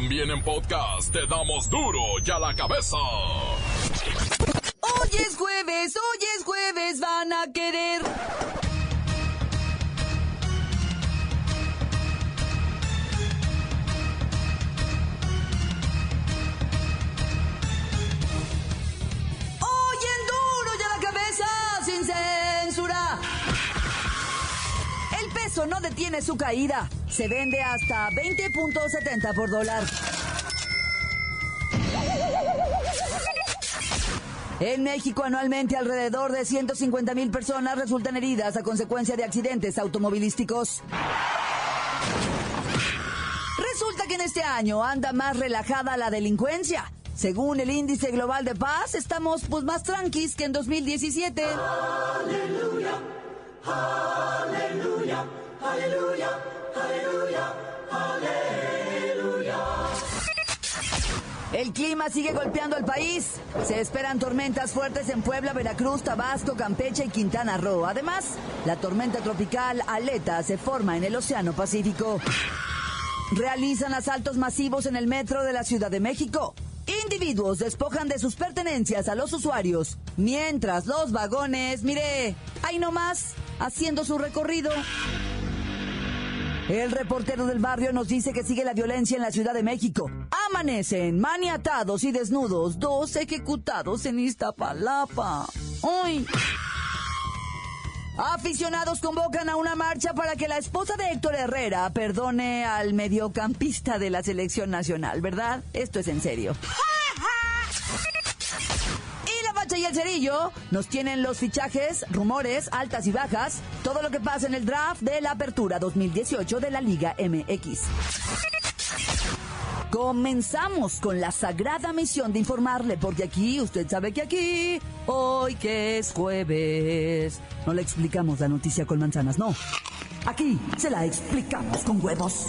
También en podcast te damos duro y a la cabeza. Hoy es jueves, hoy es jueves, van a querer. Hoy en duro y a la cabeza, sin censura. El peso no detiene su caída. Se vende hasta 20.70 por dólar. En México anualmente alrededor de 150 mil personas resultan heridas a consecuencia de accidentes automovilísticos. Resulta que en este año anda más relajada la delincuencia. Según el índice global de paz, estamos pues más tranquis que en 2017. Aleluya, aleluya, aleluya, aleluya, aleluya. El clima sigue golpeando al país. Se esperan tormentas fuertes en Puebla, Veracruz, Tabasco, Campeche y Quintana Roo. Además, la tormenta tropical Aleta se forma en el Océano Pacífico. Realizan asaltos masivos en el metro de la Ciudad de México. Individuos despojan de sus pertenencias a los usuarios, mientras los vagones, mire, ahí nomás, haciendo su recorrido. El reportero del barrio nos dice que sigue la violencia en la Ciudad de México. Amanecen maniatados y desnudos dos ejecutados en Iztapalapa. ¡Ay! Aficionados convocan a una marcha para que la esposa de Héctor Herrera perdone al mediocampista de la selección nacional, ¿verdad? Esto es en serio. Y el cerillo nos tienen los fichajes, rumores, altas y bajas, todo lo que pasa en el draft de la apertura 2018 de la Liga MX. Comenzamos con la sagrada misión de informarle, porque aquí, usted sabe que aquí, hoy que es jueves, no le explicamos la noticia con manzanas, no. Aquí se la explicamos con huevos.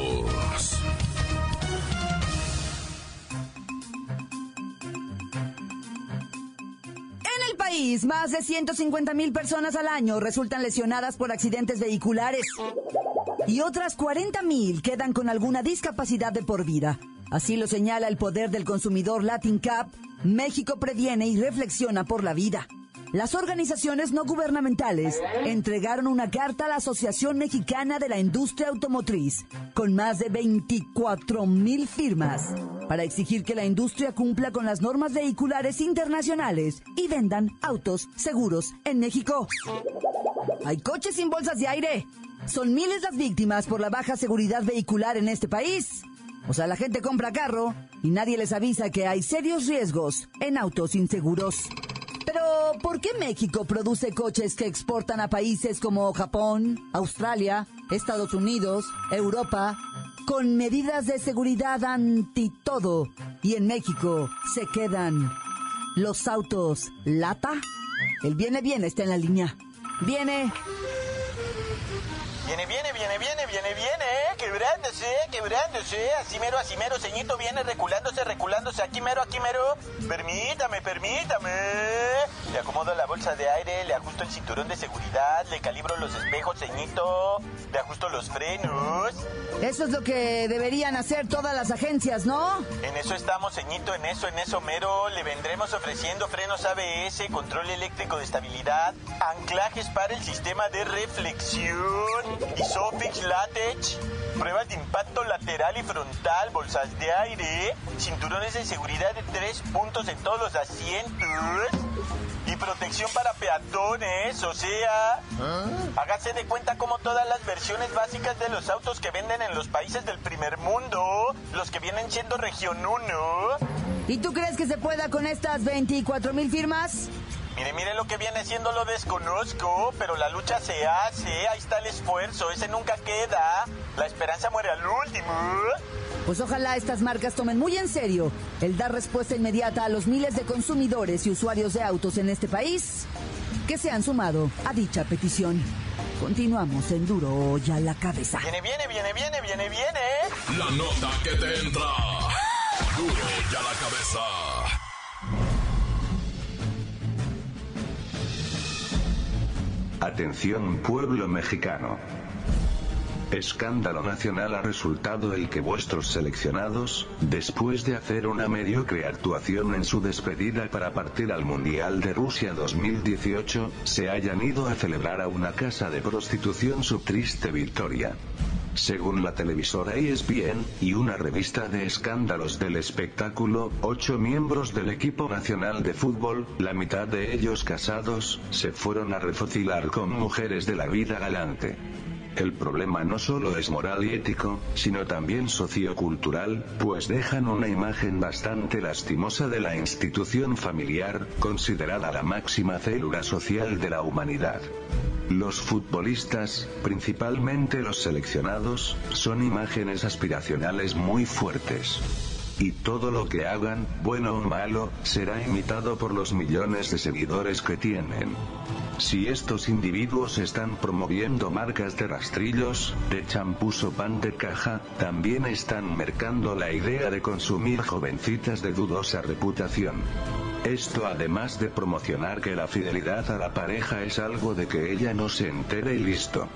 Más de 150 mil personas al año resultan lesionadas por accidentes vehiculares. Y otras 40 mil quedan con alguna discapacidad de por vida. Así lo señala el poder del consumidor Latin Cap. México previene y reflexiona por la vida. Las organizaciones no gubernamentales entregaron una carta a la Asociación Mexicana de la Industria Automotriz con más de 24 mil firmas para exigir que la industria cumpla con las normas vehiculares internacionales y vendan autos seguros en México. Hay coches sin bolsas de aire. Son miles las víctimas por la baja seguridad vehicular en este país. O sea, la gente compra carro y nadie les avisa que hay serios riesgos en autos inseguros. Pero, ¿por qué México produce coches que exportan a países como Japón, Australia, Estados Unidos, Europa, con medidas de seguridad anti todo? Y en México se quedan los autos lata. El viene, viene, está en la línea. Viene. Viene, viene, viene, viene, viene, viene, ¿eh? Quebrándose, quebrándose. Así mero, así mero, ceñito viene reculándose, reculándose. Aquí mero, aquí mero. Permítame, permítame. Le acomodo la bolsa de aire, le ajusto el cinturón de seguridad, le calibro los espejos, ceñito. Le ajusto los frenos. Eso es lo que deberían hacer todas las agencias, ¿no? En eso estamos, ceñito, en eso, en eso mero. Le vendremos ofreciendo frenos ABS, control eléctrico de estabilidad, anclajes para el sistema de reflexión, Isofix Latex, pruebas de impacto lateral y frontal, bolsas de aire, cinturones de seguridad de tres puntos en todos los asientos y protección para peatones, o sea, hágase de cuenta como todas las versiones básicas de los autos que venden en los países del primer mundo, los que vienen siendo región 1. ¿Y tú crees que se pueda con estas 24 mil firmas? Mire, mire lo que viene siendo lo desconozco, pero la lucha se hace, ahí está el esfuerzo, ese nunca queda. La esperanza muere al último. Pues ojalá estas marcas tomen muy en serio el dar respuesta inmediata a los miles de consumidores y usuarios de autos en este país que se han sumado a dicha petición. Continuamos en Duro ya la cabeza. Viene, viene, viene, viene, viene, viene. La nota que te entra. Duro ya la cabeza. Atención pueblo mexicano. Escándalo nacional ha resultado el que vuestros seleccionados, después de hacer una mediocre actuación en su despedida para partir al Mundial de Rusia 2018, se hayan ido a celebrar a una casa de prostitución su triste victoria. Según la televisora ESPN, y una revista de escándalos del espectáculo, ocho miembros del equipo nacional de fútbol, la mitad de ellos casados, se fueron a refocilar con mujeres de la vida galante. El problema no solo es moral y ético, sino también sociocultural, pues dejan una imagen bastante lastimosa de la institución familiar, considerada la máxima célula social de la humanidad. Los futbolistas, principalmente los seleccionados, son imágenes aspiracionales muy fuertes. Y todo lo que hagan, bueno o malo, será imitado por los millones de seguidores que tienen. Si estos individuos están promoviendo marcas de rastrillos, de champús o pan de caja, también están mercando la idea de consumir jovencitas de dudosa reputación. Esto además de promocionar que la fidelidad a la pareja es algo de que ella no se entere y listo.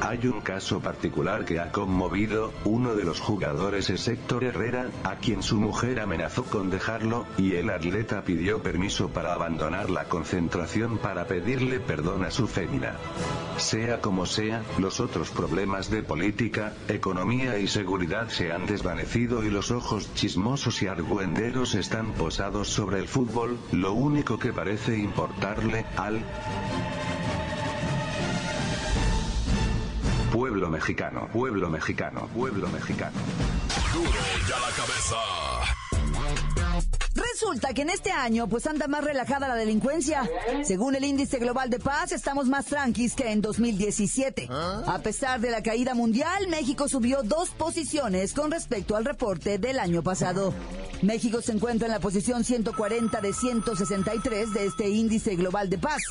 Hay un caso particular que ha conmovido, uno de los jugadores es Héctor Herrera, a quien su mujer amenazó con dejarlo, y el atleta pidió permiso para abandonar la concentración para pedirle perdón a su fémina. Sea como sea, los otros problemas de política, economía y seguridad se han desvanecido y los ojos chismosos y argüenderos están posados sobre el fútbol, lo único que parece importarle, al pueblo mexicano, pueblo mexicano, pueblo mexicano. Duro ya la cabeza. Resulta que en este año pues anda más relajada la delincuencia. Según el índice global de paz, estamos más tranquis que en 2017. A pesar de la caída mundial, México subió dos posiciones con respecto al reporte del año pasado. México se encuentra en la posición 140 de 163 de este índice global de paz.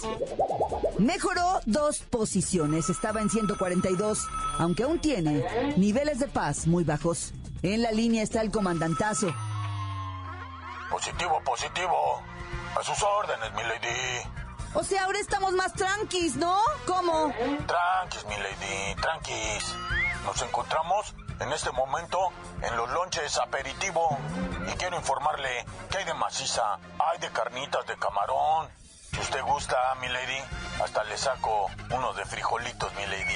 Mejoró dos posiciones, estaba en 142, aunque aún tiene niveles de paz muy bajos. En la línea está el comandantazo. Positivo, positivo. A sus órdenes, mi lady. O sea, ahora estamos más tranquis, ¿no? ¿Cómo? Tranquis, mi lady, tranquis. Nos encontramos en este momento en los lonches aperitivo y quiero informarle que hay de maciza, hay de carnitas de camarón. Si usted gusta, mi lady, hasta le saco unos de frijolitos, mi lady.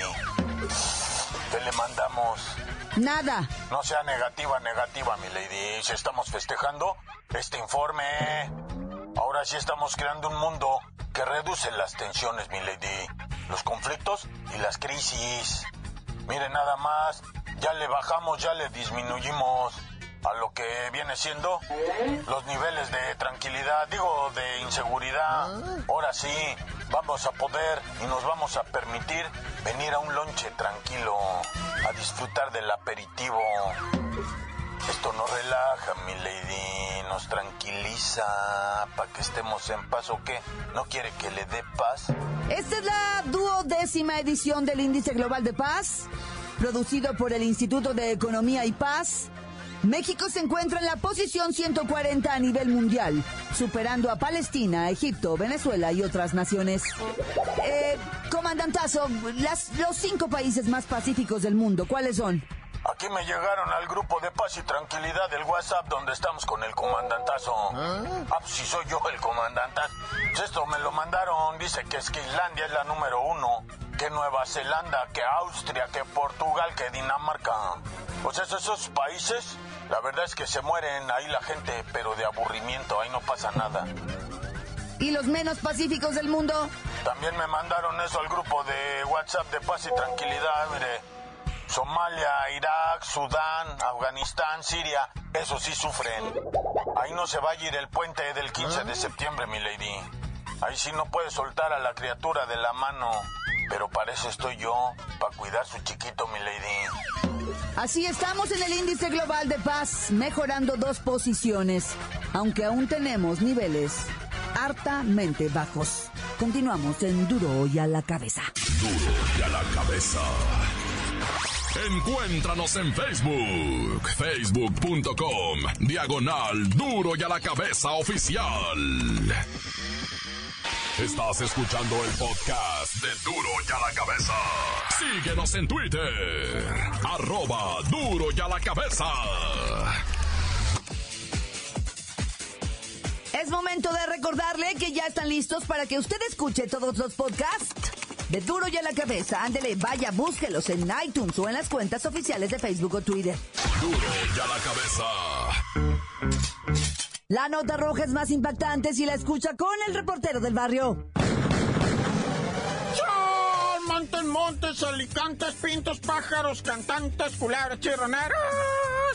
¿Qué le mandamos? Nada. No sea negativa, negativa, mi lady. Si estamos festejando este informe, ahora sí estamos creando un mundo que reduce las tensiones, mi lady, los conflictos y las crisis. Mire nada más, ya le bajamos, ya le disminuimos a lo que viene siendo los niveles de tranquilidad, digo, de inseguridad. Ahora sí, vamos a poder y nos vamos a permitir venir a un lonche tranquilo, a disfrutar del aperitivo. Esto nos relaja, mi lady, nos tranquiliza para que estemos en paz o qué. ¿No quiere que le dé paz? Esta es la duodécima edición del Índice Global de Paz, producido por el Instituto de Economía y Paz. México se encuentra en la posición 140 a nivel mundial, superando a Palestina, Egipto, Venezuela y otras naciones. Eh, comandantazo, los cinco países más pacíficos del mundo, ¿cuáles son? Aquí me llegaron al grupo de paz y tranquilidad del WhatsApp donde estamos con el comandantazo. Ah, pues si soy yo el comandantazo. Pues esto me lo mandaron, dice que es que Islandia es la número uno, que Nueva Zelanda, que Austria, que Portugal, que Dinamarca. Pues esos, esos países, la verdad es que se mueren ahí la gente, pero de aburrimiento, ahí no pasa nada. ¿Y los menos pacíficos del mundo? También me mandaron eso al grupo de WhatsApp de paz y tranquilidad, mire. Somalia, Irak, Sudán, Afganistán, Siria, esos sí sufren. Ahí no se va a ir el puente del 15 de septiembre, mi lady. Ahí sí no puede soltar a la criatura de la mano. Pero para eso estoy yo, para cuidar su chiquito, mi lady. Así estamos en el índice global de paz, mejorando dos posiciones, aunque aún tenemos niveles hartamente bajos. Continuamos en Duro y a la cabeza. Duro y a la cabeza. Encuéntranos en Facebook, facebook.com, diagonal Duro y a la cabeza oficial. Estás escuchando el podcast de Duro y a la cabeza. Síguenos en Twitter, arroba Duro y a la cabeza. Es momento de recordarle que ya están listos para que usted escuche todos los podcasts de Duro y a la cabeza. Ándele, vaya, búsquelos en iTunes o en las cuentas oficiales de Facebook o Twitter. Duro y a la cabeza. La nota roja es más impactante si la escucha con el reportero del barrio. Montes, montes, alicantes, pintos, pájaros, cantantes, culebras, chirroneros.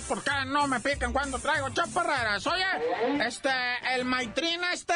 ¿Por qué no me pican cuando traigo chaparreras? Oye, este, el Maitrín, este,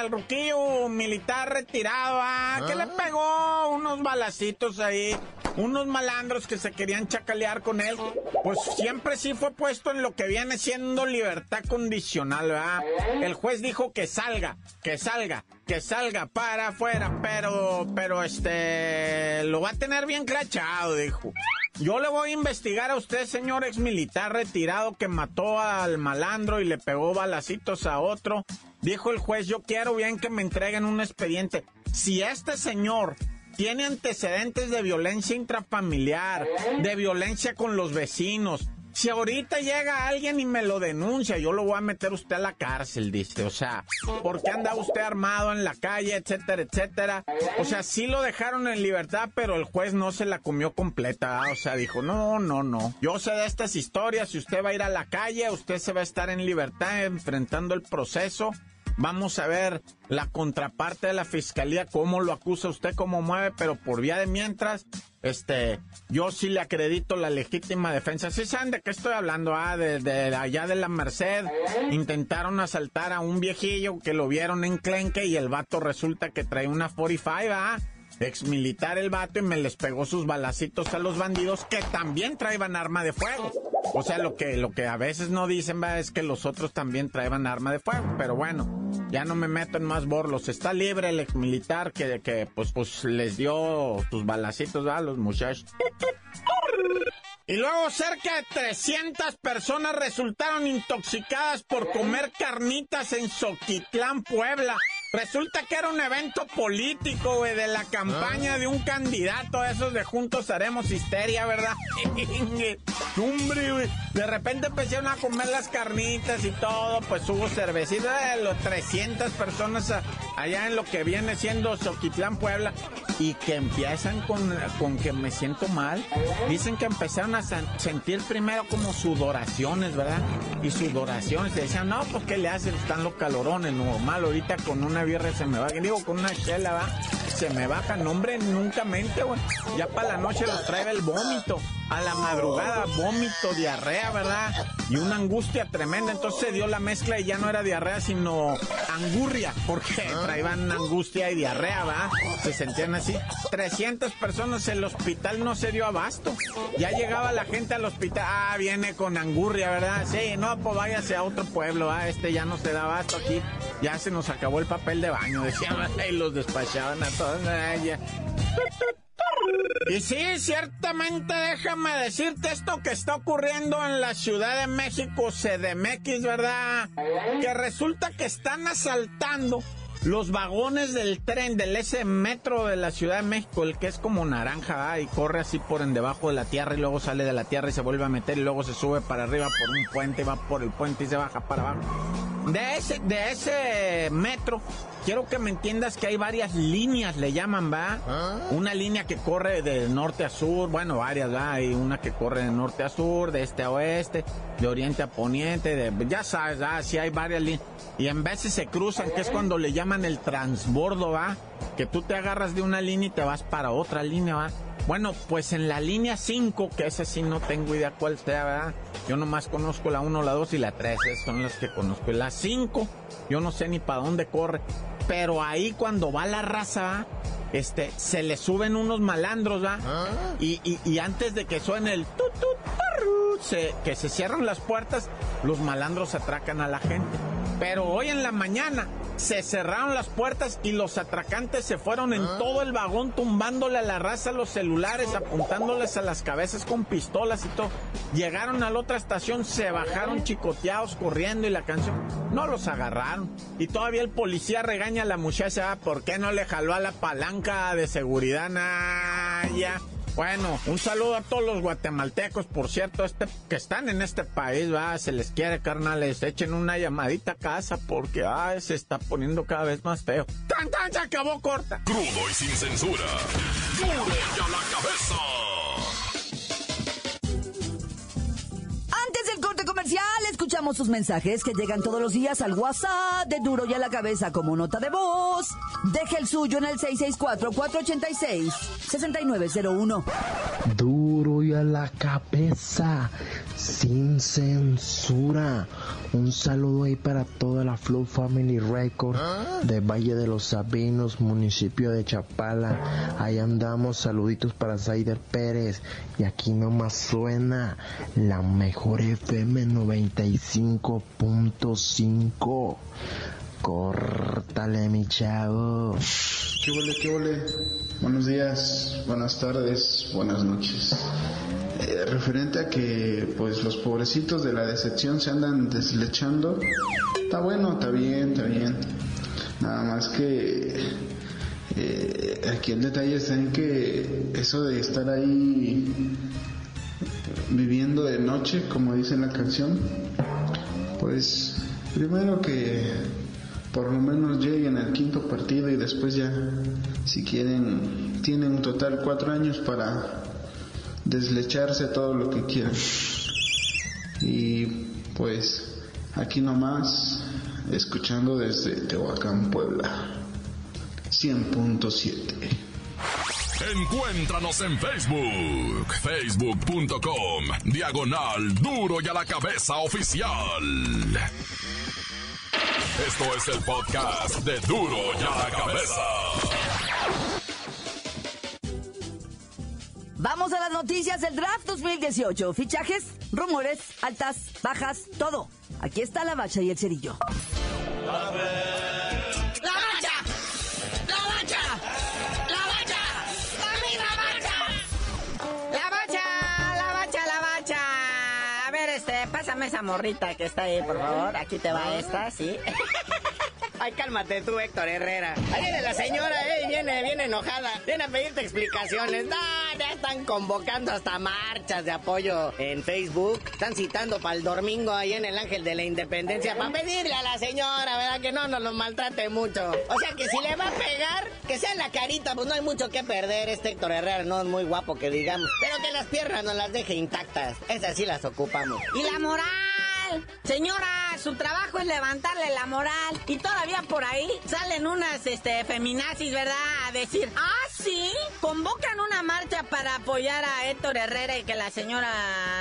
el ruquillo militar retirado, ¿ah? que le pegó unos balacitos ahí, unos malandros que se querían chacalear con él. Pues siempre sí fue puesto en lo que viene siendo libertad condicional, ¿verdad? El juez dijo que salga, que salga, que salga para afuera, pero, pero este, lo va a tener bien clachado, dijo. Yo le voy a investigar a usted, señor ex militar retirado que mató al malandro y le pegó balacitos a otro. Dijo el juez, yo quiero bien que me entreguen un expediente. Si este señor tiene antecedentes de violencia intrafamiliar, de violencia con los vecinos, si ahorita llega alguien y me lo denuncia, yo lo voy a meter usted a la cárcel, dice. O sea, ¿por qué anda usted armado en la calle, etcétera, etcétera? O sea, sí lo dejaron en libertad, pero el juez no se la comió completa. O sea, dijo, no, no, no. Yo sé de estas historias, si usted va a ir a la calle, usted se va a estar en libertad enfrentando el proceso. Vamos a ver la contraparte de la fiscalía, cómo lo acusa usted, cómo mueve, pero por vía de mientras, este, yo sí le acredito la legítima defensa. ¿Sí saben de qué estoy hablando? Ah, de, allá de la Merced. Intentaron asaltar a un viejillo que lo vieron en Clenque y el vato resulta que trae una 45, ¿ah? Ex militar el vato y me les pegó sus balacitos a los bandidos que también traían arma de fuego. O sea, lo que, lo que a veces no dicen es que los otros también traían arma de fuego. Pero bueno, ya no me meto en más borlos. Está libre el ex militar que, que pues, pues les dio sus balacitos a los muchachos. Y luego cerca de 300 personas resultaron intoxicadas por comer carnitas en Soquitlán, Puebla. Resulta que era un evento político, güey, de la campaña de un candidato, esos de Juntos Haremos Histeria, ¿verdad? Hombre, güey. De repente empezaron a comer las carnitas y todo, pues hubo cervecita de los 300 personas allá en lo que viene siendo Soquitlán, Puebla, y que empiezan con, con que me siento mal. Dicen que empezaron a sentir primero como sudoraciones, ¿verdad? Y sudoraciones. Decían, no, pues ¿qué le hacen? Están los calorones, normal, ahorita con una birra se me va, digo, con una chela, va, se me baja, no hombre, nunca mente, güey. Ya para la noche los trae el vómito, a la madrugada, vómito, diarrea, ¿verdad? Y una angustia tremenda, entonces se dio la mezcla y ya no era diarrea, sino angurria, porque traían angustia y diarrea, ¿va? Se sentían así. 300 personas, el hospital no se dio abasto. Ya llegaba la gente al hospital, ah, viene con angurria, ¿verdad? Sí, no, pues váyase a otro pueblo, ¿va? Este ya no se da abasto aquí, ya se nos acabó el papel de baño, decían, y los despachaban a todos. Y sí, ciertamente déjame decirte esto que está ocurriendo en la Ciudad de México, CDMX, ¿verdad? Que resulta que están asaltando los vagones del tren del ese metro de la Ciudad de México, el que es como naranja y corre así por en debajo de la tierra y luego sale de la tierra y se vuelve a meter y luego se sube para arriba por un puente y va por el puente y se baja para abajo. De ese, de ese metro quiero que me entiendas que hay varias líneas, le llaman, ¿va? Una línea que corre de norte a sur, bueno, varias, ¿va? Hay una que corre de norte a sur, de este a oeste, de oriente a poniente, de, ya sabes, ¿va? Sí hay varias líneas. Y en veces se cruzan, que es cuando le llaman el transbordo, ¿va? Que tú te agarras de una línea y te vas para otra línea, ¿va? Bueno, pues en la línea 5, que esa sí no tengo idea cuál sea, ¿verdad? Yo nomás conozco la 1, la 2 y la 3, esas son las que conozco. La 5, yo no sé ni para dónde corre. Pero ahí cuando va la raza, este, se le suben unos malandros, ¿va? Y, y, antes de que suene el tut, tut, se, que se cierran las puertas, los malandros atracan a la gente. Pero hoy en la mañana se cerraron las puertas y los atracantes se fueron en todo el vagón tumbándole a la raza los celulares, apuntándoles a las cabezas con pistolas y todo. Llegaron a la otra estación, se bajaron chicoteados corriendo y la canción no los agarraron. Y todavía el policía regaña a la muchacha, ¿por qué no le jaló a la palanca de seguridad? Naya? Bueno, un saludo a todos los guatemaltecos, por cierto, este, que están en este país, va, se les quiere, carnales, echen una llamadita a casa porque, ah, se está poniendo cada vez más feo. ¡Tan, tan! Se acabó corta. Crudo y sin censura. ¡Duro y a la cabeza! Antes del corte comercial, escuchamos sus mensajes que llegan todos los días al WhatsApp de Duro y a la cabeza como nota de voz. Deje el suyo en el 664-486-6901. Duro y a la cabeza, sin censura. Un saludo ahí para toda la Flow Family Record de Valle de los Sabinos, municipio de Chapala. Ahí andamos, saluditos para Zaider Pérez. Y aquí nomás suena la mejor FM 95.5. Córtale, mi chavo. ¿Qué huele, qué huele? Buenos días, buenas tardes, buenas noches. Eh, referente a que pues los pobrecitos de la decepción se andan deslechando, está bueno, está bien, está bien. Nada más que eh, aquí el detalle está en que eso de estar ahí viviendo de noche, como dice la canción, pues primero que por lo menos lleguen al quinto partido y después ya, si quieren, tienen un total cuatro años para deslecharse todo lo que quieran. Y pues aquí nomás, escuchando desde Tehuacán, Puebla, 100.7. Encuéntranos en Facebook, facebook.com, diagonal duro y a la cabeza oficial. Esto es el podcast de Duro y a la Cabeza. Vamos a las noticias del draft 2018. Fichajes, rumores, altas, bajas, todo. Aquí está la bacha y el cerillo. ¡La morrita que está ahí, por favor. Aquí te va esta, sí. Ay, cálmate tú, Héctor Herrera. Ahí viene la señora, eh, viene, viene enojada. Viene a pedirte explicaciones. No, ya están convocando hasta marchas de apoyo en Facebook. Están citando para el domingo ahí en el Ángel de la Independencia para pedirle a la señora, ¿verdad? Que no nos lo maltrate mucho. O sea que si le va a pegar, que sea en la carita, pues no hay mucho que perder. Este Héctor Herrera no es muy guapo que digamos. Pero que las piernas no las deje intactas. Esas sí las ocupamos. ¡Y la moral! Señora, su trabajo es levantarle la moral. Y todavía por ahí salen unas este, feminazis, ¿verdad? A decir, ah, sí, convocan una marcha para apoyar a Héctor Herrera y que la señora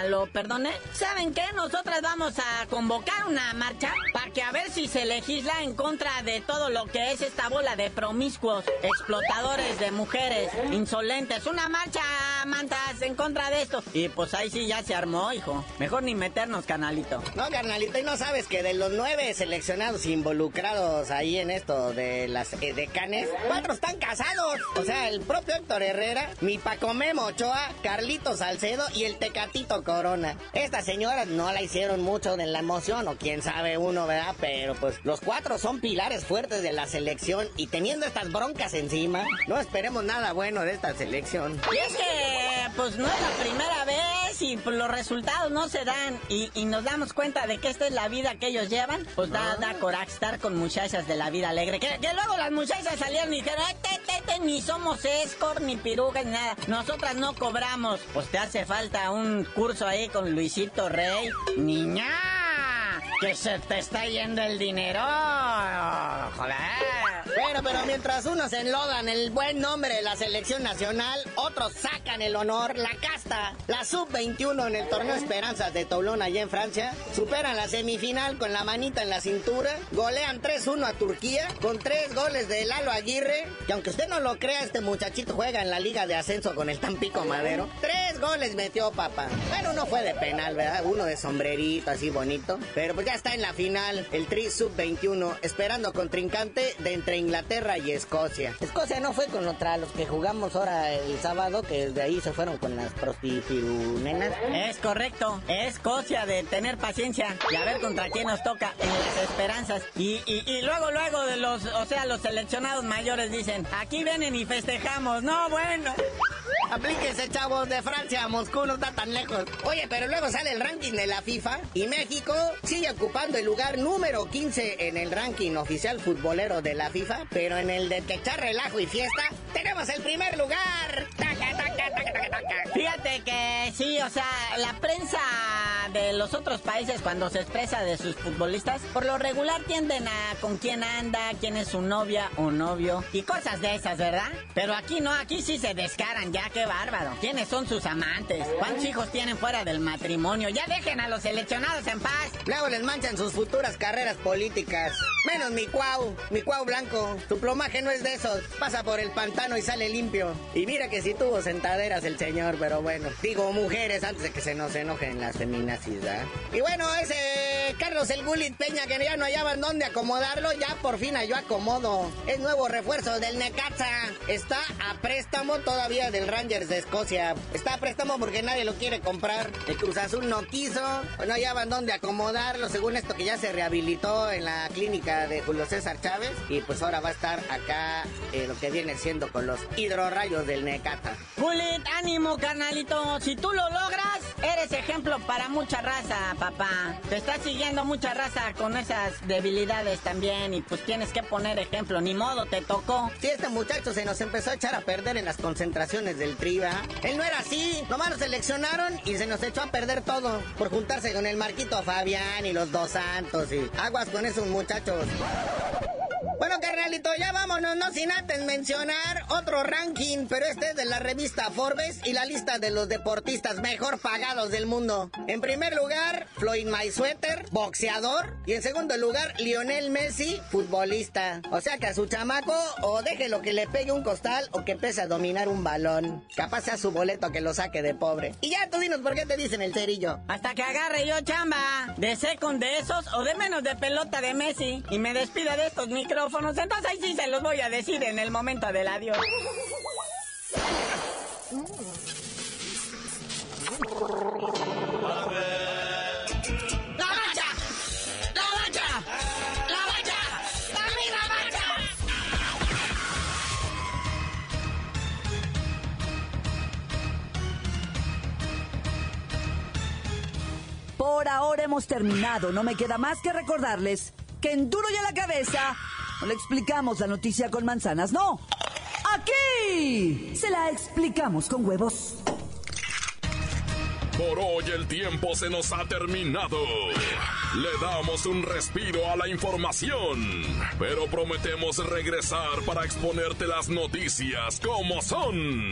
lo perdone. ¿Saben qué? Nosotras vamos a convocar una marcha para que a ver si se legisla en contra de todo lo que es esta bola de promiscuos, explotadores de mujeres, insolentes. Una marcha, mantas, en contra de esto. Y pues ahí sí ya se armó, hijo. Mejor ni meternos, canalito. No, carnalito, y no sabes que de los nueve seleccionados involucrados ahí en esto de las eh, decanes, cuatro están casados. O sea, el propio Héctor Herrera, mi Pacomé Mochoa, Carlito Salcedo y el Tecatito Corona. Estas señoras no la hicieron mucho de la emoción, o quién sabe uno, ¿verdad? Pero pues los cuatro son pilares fuertes de la selección y teniendo estas broncas encima, no esperemos nada bueno de esta selección. Y es que, pues no es la primera vez y pues, los resultados no se dan y, y nos damos cuenta de que esta es la vida que ellos llevan, pues da, da coraje estar con muchachas de la vida alegre. Que, luego las muchachas salieron y dijeron, te, ni somos escort, ni piruga, ni nada. Nosotras no cobramos. Pues te hace falta un curso ahí con Luisito Rey. Niña, que se te está yendo el dinero. Joder. Pero mientras unos enlodan el buen nombre de la selección nacional, otros sacan el honor, la casta. La sub-21 en el torneo Esperanzas de Toulon allá en Francia, superan la semifinal con la manita en la cintura, golean 3-1 a Turquía con tres goles de Lalo Aguirre, que aunque usted no lo crea, este muchachito juega en la liga de ascenso con el Tampico Madero. Tres goles metió papá. Bueno, uno fue de penal, ¿verdad? Uno de sombrerito, así bonito. Pero pues ya está en la final, el Tri Sub-21, esperando contrincante de entre Inglaterra y Escocia. Escocia no fue contra los que jugamos ahora el sábado, que de ahí se fueron con las prostitunenas. Es correcto, Escocia de tener paciencia y a ver contra quién nos toca en las esperanzas. Y, y, y luego, luego de los, o sea, los seleccionados mayores dicen, aquí vienen y festejamos. No, bueno. Aplíquense, chavos, de Francia a Moscú no está tan lejos. Oye, pero luego sale el ranking de la FIFA y México sigue ocupando el lugar número 15 en el ranking oficial futbolero de la FIFA, pero en el de echar relajo y fiesta tenemos el primer lugar. Fíjate que sí, o sea, la prensa de los otros países cuando se expresa de sus futbolistas, por lo regular tienden a con quién anda, quién es su novia o novio y cosas de esas, ¿verdad? Pero aquí no, aquí sí se descaran ya, qué bárbaro. ¿Quiénes son sus amantes? ¿Cuántos hijos tienen fuera del matrimonio? Ya dejen a los seleccionados en paz. Luego les manchan sus futuras carreras políticas. Menos mi cuau, mi cuau blanco. Su plomaje no es de esos. Pasa por el pantano y sale limpio. Y mira que si tuvo sentaderas el señor, pero bueno. Digo mujeres antes de que se nos enojen las feminazis. Y bueno, ese Carlos el Gulit Peña que ya no hallaban dónde acomodarlo, ya por fin halló acomodo. Es nuevo refuerzo del Necaxa. Está a préstamo todavía del Rangers de Escocia. Está a préstamo porque nadie lo quiere comprar. El Cruz Azul no quiso, no hallaban dónde acomodarlo, según esto que ya se rehabilitó en la clínica de Julio César Chávez. Y pues ahora va a estar acá eh, lo que viene siendo con los hidrorrayos del Necaxa. Gulit, ánimo, carnalito. Si tú lo logras, eres ejemplo para mucha raza, papá. Te está siguiendo mucha raza con esas debilidades también y pues tienes que poner ejemplo. Ni modo, te tocó. Si este muchacho se nos empezó a echar a perder en las concentraciones del Triba, él no era así. Nomás lo seleccionaron y se nos echó a perder todo por juntarse con el Marquito Fabián y los dos Santos y aguas con esos muchachos. Bueno, carnalito, ya vámonos, no sin antes mencionar otro ranking, pero este es de la revista Forbes y la lista de los deportistas mejor pagados del mundo. En primer lugar, Floyd Mayweather, boxeador, y en segundo lugar, Lionel Messi, futbolista. O sea que a su chamaco o déjelo que le pegue un costal o que empiece a dominar un balón. Capaz sea su boleto que lo saque de pobre. Y ya tú dinos por qué te dicen el cerillo. Hasta que agarre yo chamba. De second esos o de menos de pelota de Messi. Y me despida de estos micrófonos. Entonces ahí sí se los voy a decir en el momento del adiós. ¡La mancha! ¡La mancha! ¡La mancha! ¡La misma mancha! Por ahora hemos terminado. No me queda más que recordarles que en duro y a la cabeza no le explicamos la noticia con manzanas, no. Aquí se la explicamos con huevos. Por hoy el tiempo se nos ha terminado. Le damos un respiro a la información, pero prometemos regresar para exponerte las noticias como son.